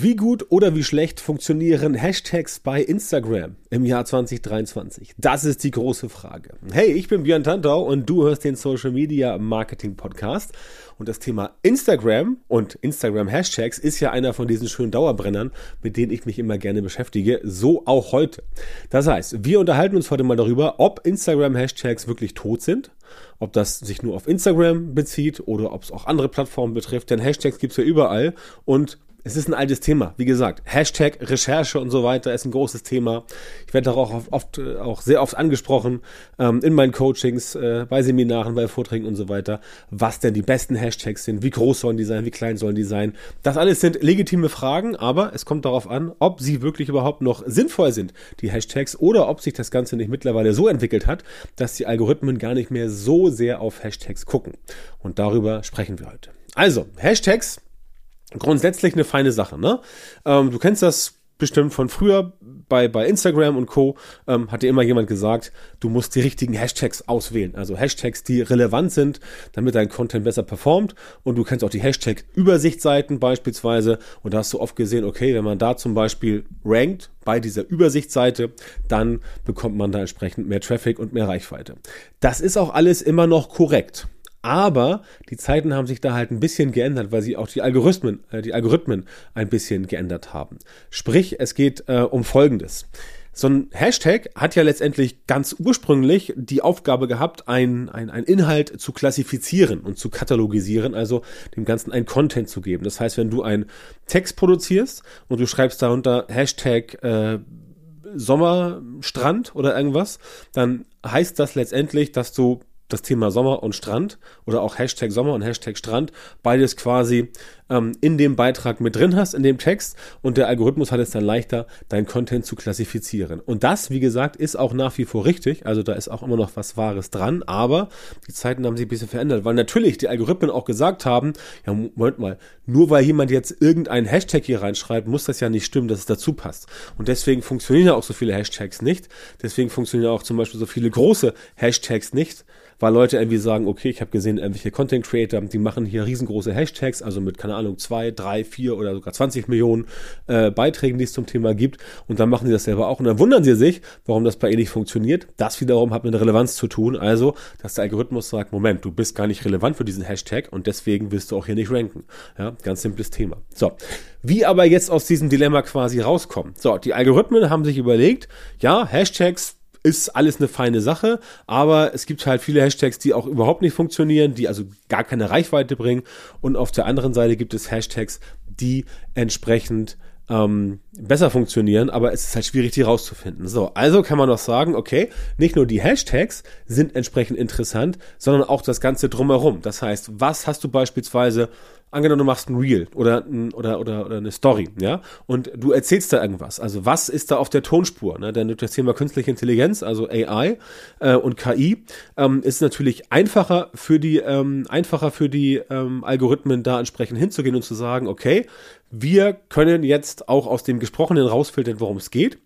Wie gut oder wie schlecht funktionieren Hashtags bei Instagram im Jahr 2023? Das ist die große Frage. Hey, ich bin Björn Tantau und du hörst den Social Media Marketing Podcast. Und das Thema Instagram und Instagram Hashtags ist ja einer von diesen schönen Dauerbrennern, mit denen ich mich immer gerne beschäftige. So auch heute. Das heißt, wir unterhalten uns heute mal darüber, ob Instagram Hashtags wirklich tot sind ob das sich nur auf Instagram bezieht oder ob es auch andere Plattformen betrifft, denn Hashtags gibt es ja überall und es ist ein altes Thema. Wie gesagt, Hashtag Recherche und so weiter ist ein großes Thema. Ich werde darauf oft, äh, auch sehr oft angesprochen ähm, in meinen Coachings, äh, bei Seminaren, bei Vorträgen und so weiter, was denn die besten Hashtags sind, wie groß sollen die sein, wie klein sollen die sein. Das alles sind legitime Fragen, aber es kommt darauf an, ob sie wirklich überhaupt noch sinnvoll sind, die Hashtags, oder ob sich das Ganze nicht mittlerweile so entwickelt hat, dass die Algorithmen gar nicht mehr so sehr auf Hashtags gucken. Und darüber sprechen wir heute. Also, Hashtags grundsätzlich eine feine Sache. Ne? Ähm, du kennst das bestimmt von früher bei, bei Instagram und Co. Ähm, hat dir immer jemand gesagt, du musst die richtigen Hashtags auswählen. Also Hashtags, die relevant sind, damit dein Content besser performt. Und du kennst auch die Hashtag-Übersichtsseiten beispielsweise. Und da hast du oft gesehen, okay, wenn man da zum Beispiel rankt bei dieser Übersichtsseite, dann bekommt man da entsprechend mehr Traffic und mehr Reichweite. Das ist auch alles immer noch korrekt. Aber die Zeiten haben sich da halt ein bisschen geändert, weil sie auch die Algorithmen, äh, die Algorithmen ein bisschen geändert haben. Sprich, es geht äh, um Folgendes. So ein Hashtag hat ja letztendlich ganz ursprünglich die Aufgabe gehabt, ein, ein, Inhalt zu klassifizieren und zu katalogisieren, also dem Ganzen ein Content zu geben. Das heißt, wenn du einen Text produzierst und du schreibst darunter Hashtag äh, Sommerstrand oder irgendwas, dann heißt das letztendlich, dass du das Thema Sommer und Strand oder auch Hashtag Sommer und Hashtag Strand, beides quasi ähm, in dem Beitrag mit drin hast, in dem Text und der Algorithmus hat es dann leichter, dein Content zu klassifizieren. Und das, wie gesagt, ist auch nach wie vor richtig, also da ist auch immer noch was Wahres dran, aber die Zeiten haben sich ein bisschen verändert, weil natürlich die Algorithmen auch gesagt haben, ja, Moment mal, nur weil jemand jetzt irgendeinen Hashtag hier reinschreibt, muss das ja nicht stimmen, dass es dazu passt. Und deswegen funktionieren ja auch so viele Hashtags nicht, deswegen funktionieren auch zum Beispiel so viele große Hashtags nicht, weil Leute irgendwie sagen, okay, ich habe gesehen, irgendwelche Content Creator, die machen hier riesengroße Hashtags, also mit, keine Ahnung, zwei, drei, vier oder sogar 20 Millionen äh, Beiträgen, die es zum Thema gibt. Und dann machen sie das selber auch. Und dann wundern sie sich, warum das bei ihnen nicht funktioniert. Das wiederum hat mit Relevanz zu tun. Also, dass der Algorithmus sagt, Moment, du bist gar nicht relevant für diesen Hashtag und deswegen wirst du auch hier nicht ranken. Ja, ganz simples Thema. So. Wie aber jetzt aus diesem Dilemma quasi rauskommen? So, die Algorithmen haben sich überlegt, ja, Hashtags ist alles eine feine Sache, aber es gibt halt viele Hashtags, die auch überhaupt nicht funktionieren, die also gar keine Reichweite bringen. Und auf der anderen Seite gibt es Hashtags, die entsprechend ähm, besser funktionieren, aber es ist halt schwierig, die rauszufinden. So, also kann man noch sagen, okay, nicht nur die Hashtags sind entsprechend interessant, sondern auch das Ganze drumherum. Das heißt, was hast du beispielsweise angenommen, du machst ein Reel oder, ein, oder, oder, oder eine Story, ja, und du erzählst da irgendwas. Also was ist da auf der Tonspur? Ne? Denn das Thema künstliche Intelligenz, also AI äh, und KI, ähm, ist natürlich einfacher für die, ähm, einfacher für die ähm, Algorithmen da entsprechend hinzugehen und zu sagen, okay, wir können jetzt auch aus dem Gesprochenen rausfiltern, worum es geht.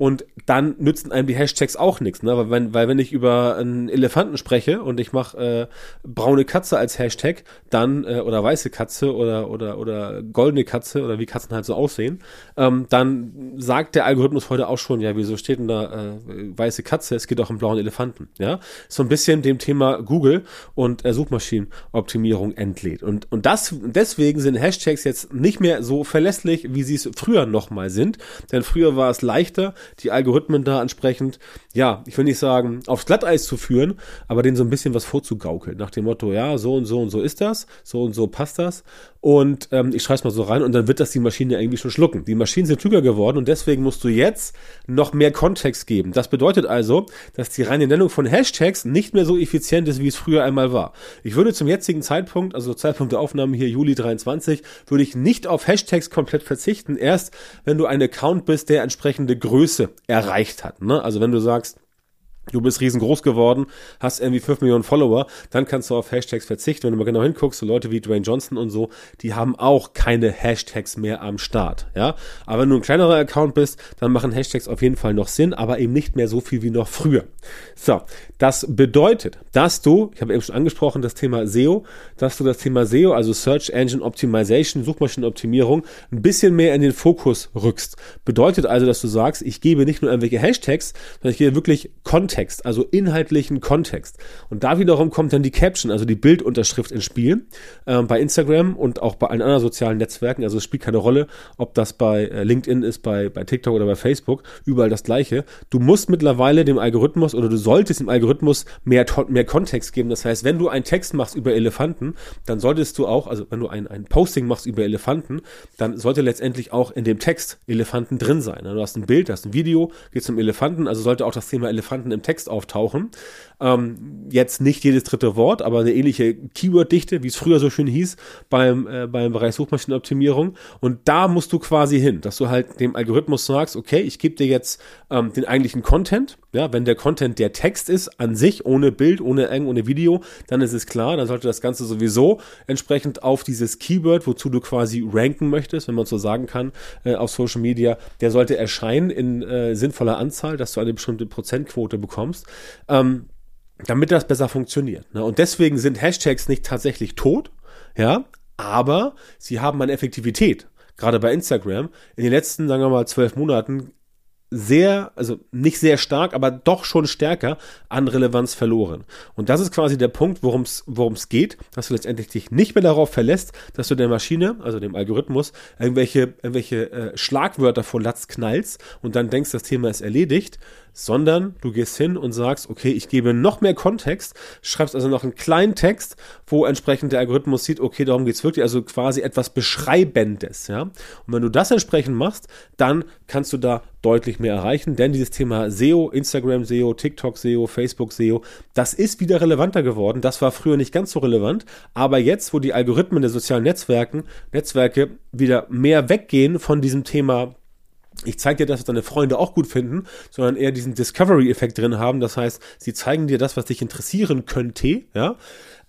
Und dann nützen einem die Hashtags auch nichts, ne? Weil wenn, weil wenn ich über einen Elefanten spreche und ich mache äh, braune Katze als Hashtag, dann äh, oder weiße Katze oder oder oder goldene Katze oder wie Katzen halt so aussehen, ähm, dann sagt der Algorithmus heute auch schon, ja, wieso steht denn da äh, weiße Katze? Es geht auch um blauen Elefanten, ja? So ein bisschen dem Thema Google und äh, Suchmaschinenoptimierung entlädt. Und und das deswegen sind Hashtags jetzt nicht mehr so verlässlich, wie sie es früher nochmal sind, denn früher war es leichter die Algorithmen da entsprechend, ja, ich will nicht sagen, aufs Glatteis zu führen, aber denen so ein bisschen was vorzugaukeln. Nach dem Motto, ja, so und so und so ist das, so und so passt das. Und ähm, ich schreibe es mal so rein und dann wird das die Maschine irgendwie schon schlucken. Die Maschinen sind klüger geworden und deswegen musst du jetzt noch mehr Kontext geben. Das bedeutet also, dass die reine Nennung von Hashtags nicht mehr so effizient ist, wie es früher einmal war. Ich würde zum jetzigen Zeitpunkt, also Zeitpunkt der Aufnahme hier Juli 23, würde ich nicht auf Hashtags komplett verzichten. Erst wenn du ein Account bist, der entsprechende Größe erreicht hat. Ne? Also wenn du sagst, du bist riesengroß geworden, hast irgendwie 5 Millionen Follower, dann kannst du auf Hashtags verzichten. Wenn du mal genau hinguckst, so Leute wie Dwayne Johnson und so, die haben auch keine Hashtags mehr am Start, ja. Aber wenn du ein kleinerer Account bist, dann machen Hashtags auf jeden Fall noch Sinn, aber eben nicht mehr so viel wie noch früher. So, das bedeutet, dass du, ich habe eben schon angesprochen, das Thema SEO, dass du das Thema SEO, also Search Engine Optimization, Suchmaschinenoptimierung, ein bisschen mehr in den Fokus rückst. Bedeutet also, dass du sagst, ich gebe nicht nur irgendwelche Hashtags, sondern ich gebe wirklich Kontext, also inhaltlichen Kontext. Und da wiederum kommt dann die Caption, also die Bildunterschrift ins Spiel, äh, bei Instagram und auch bei allen anderen sozialen Netzwerken. Also es spielt keine Rolle, ob das bei äh, LinkedIn ist, bei, bei TikTok oder bei Facebook, überall das gleiche. Du musst mittlerweile dem Algorithmus oder du solltest dem Algorithmus mehr, mehr Kontext geben. Das heißt, wenn du einen Text machst über Elefanten, dann solltest du auch, also wenn du ein, ein Posting machst über Elefanten, dann sollte letztendlich auch in dem Text Elefanten drin sein. Du hast ein Bild, du hast ein Video, geht zum Elefanten, also sollte auch das Thema Elefanten im Text auftauchen. Ähm, jetzt nicht jedes dritte Wort, aber eine ähnliche Keyword-Dichte, wie es früher so schön hieß, beim, äh, beim Bereich Suchmaschinenoptimierung. Und da musst du quasi hin, dass du halt dem Algorithmus sagst, okay, ich gebe dir jetzt ähm, den eigentlichen Content. Ja, wenn der Content der Text ist, an sich, ohne Bild, ohne Eng, ohne Video, dann ist es klar, dann sollte das Ganze sowieso entsprechend auf dieses Keyword, wozu du quasi ranken möchtest, wenn man so sagen kann, äh, auf Social Media, der sollte erscheinen in äh, sinnvoller Anzahl, dass du eine bestimmte Prozentquote bekommst. Ähm, damit das besser funktioniert. Ne? Und deswegen sind Hashtags nicht tatsächlich tot, ja, aber sie haben an Effektivität, gerade bei Instagram, in den letzten, sagen wir mal, zwölf Monaten sehr, also nicht sehr stark, aber doch schon stärker an Relevanz verloren. Und das ist quasi der Punkt, worum es geht, dass du letztendlich dich nicht mehr darauf verlässt, dass du der Maschine, also dem Algorithmus, irgendwelche, irgendwelche äh, Schlagwörter vor Latz knallst und dann denkst, das Thema ist erledigt, sondern du gehst hin und sagst, okay, ich gebe noch mehr Kontext, schreibst also noch einen kleinen Text, wo entsprechend der Algorithmus sieht, okay, darum geht's wirklich, also quasi etwas Beschreibendes, ja. Und wenn du das entsprechend machst, dann kannst du da deutlich mehr erreichen, denn dieses Thema SEO, Instagram SEO, TikTok SEO, Facebook SEO, das ist wieder relevanter geworden. Das war früher nicht ganz so relevant, aber jetzt, wo die Algorithmen der sozialen Netzwerken, Netzwerke wieder mehr weggehen von diesem Thema ich zeige dir das, was deine Freunde auch gut finden, sondern eher diesen Discovery-Effekt drin haben. Das heißt, sie zeigen dir das, was dich interessieren könnte, ja.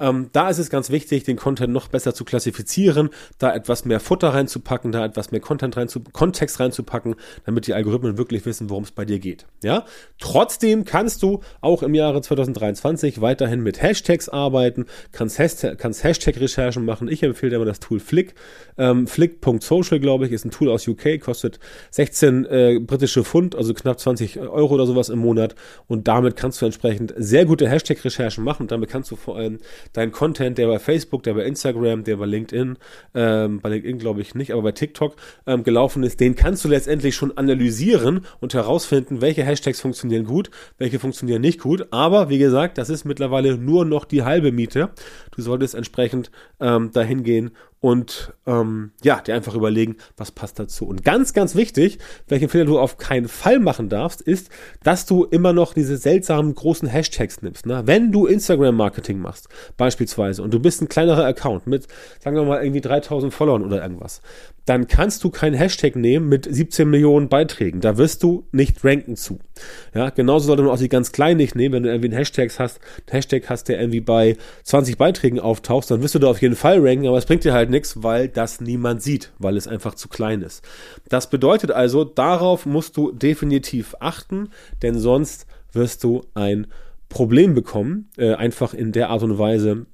Ähm, da ist es ganz wichtig, den Content noch besser zu klassifizieren, da etwas mehr Futter reinzupacken, da etwas mehr Content rein Kontext reinzupacken, damit die Algorithmen wirklich wissen, worum es bei dir geht. Ja? Trotzdem kannst du auch im Jahre 2023 weiterhin mit Hashtags arbeiten, kannst, Hashtag, kannst Hashtag-Recherchen machen. Ich empfehle dir immer das Tool Flick. Ähm, Flick.social, glaube ich, ist ein Tool aus UK, kostet 16 äh, britische Pfund, also knapp 20 Euro oder sowas im Monat. Und damit kannst du entsprechend sehr gute Hashtag-Recherchen machen. Damit kannst du vor allem dein Content, der bei Facebook, der bei Instagram, der bei LinkedIn, ähm, bei LinkedIn glaube ich nicht, aber bei TikTok ähm, gelaufen ist, den kannst du letztendlich schon analysieren und herausfinden, welche Hashtags funktionieren gut, welche funktionieren nicht gut. Aber wie gesagt, das ist mittlerweile nur noch die halbe Miete. Du solltest entsprechend ähm, dahin gehen und ähm, ja, dir einfach überlegen, was passt dazu. Und ganz, ganz wichtig, welchen Fehler du auf keinen Fall machen darfst, ist, dass du immer noch diese seltsamen großen Hashtags nimmst. Ne? Wenn du Instagram-Marketing machst, beispielsweise, und du bist ein kleinerer Account mit, sagen wir mal, irgendwie 3000 Followern oder irgendwas, dann kannst du keinen Hashtag nehmen mit 17 Millionen Beiträgen. Da wirst du nicht ranken zu. Ja, genauso sollte man auch die ganz kleinen nicht nehmen. Wenn du irgendwie einen Hashtag hast, einen Hashtag hast, der irgendwie bei 20 Beiträgen auftaucht, dann wirst du da auf jeden Fall ranken, aber es bringt dir halt nichts, weil das niemand sieht, weil es einfach zu klein ist. Das bedeutet also, darauf musst du definitiv achten, denn sonst wirst du ein Problem bekommen, äh, einfach in der Art und Weise,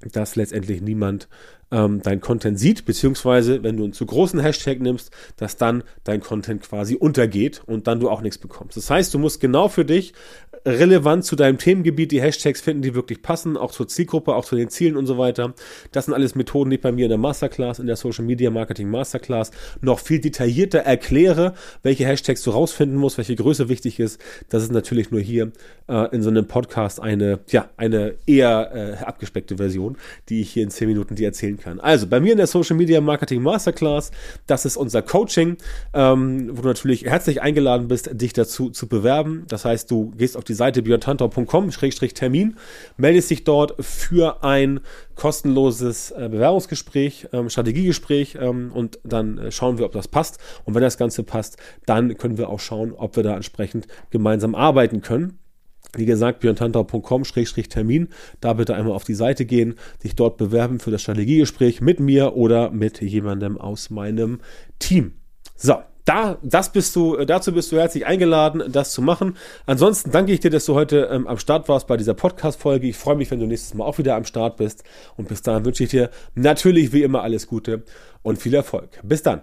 dass letztendlich niemand ähm, dein Content sieht, beziehungsweise wenn du einen zu großen Hashtag nimmst, dass dann dein Content quasi untergeht und dann du auch nichts bekommst. Das heißt, du musst genau für dich relevant zu deinem Themengebiet die Hashtags finden, die wirklich passen, auch zur Zielgruppe, auch zu den Zielen und so weiter. Das sind alles Methoden, die ich bei mir in der Masterclass, in der Social Media Marketing Masterclass noch viel detaillierter erkläre, welche Hashtags du rausfinden musst, welche Größe wichtig ist. Das ist natürlich nur hier äh, in so einem Podcast eine, ja, eine eher äh, abgespeckte Version, die ich hier in 10 Minuten dir erzählen kann. Also bei mir in der Social Media Marketing Masterclass, das ist unser Coaching, ähm, wo du natürlich herzlich eingeladen bist, dich dazu zu bewerben. Das heißt, du gehst auf die Seite björntantau.com-termin, meldest dich dort für ein kostenloses äh, Bewerbungsgespräch, ähm, Strategiegespräch ähm, und dann äh, schauen wir, ob das passt. Und wenn das Ganze passt, dann können wir auch schauen, ob wir da entsprechend gemeinsam arbeiten können. Wie gesagt, björntantau.com-termin. Da bitte einmal auf die Seite gehen, sich dort bewerben für das Strategiegespräch mit mir oder mit jemandem aus meinem Team. So, da, das bist du, dazu bist du herzlich eingeladen, das zu machen. Ansonsten danke ich dir, dass du heute ähm, am Start warst bei dieser Podcast-Folge. Ich freue mich, wenn du nächstes Mal auch wieder am Start bist. Und bis dahin wünsche ich dir natürlich wie immer alles Gute und viel Erfolg. Bis dann.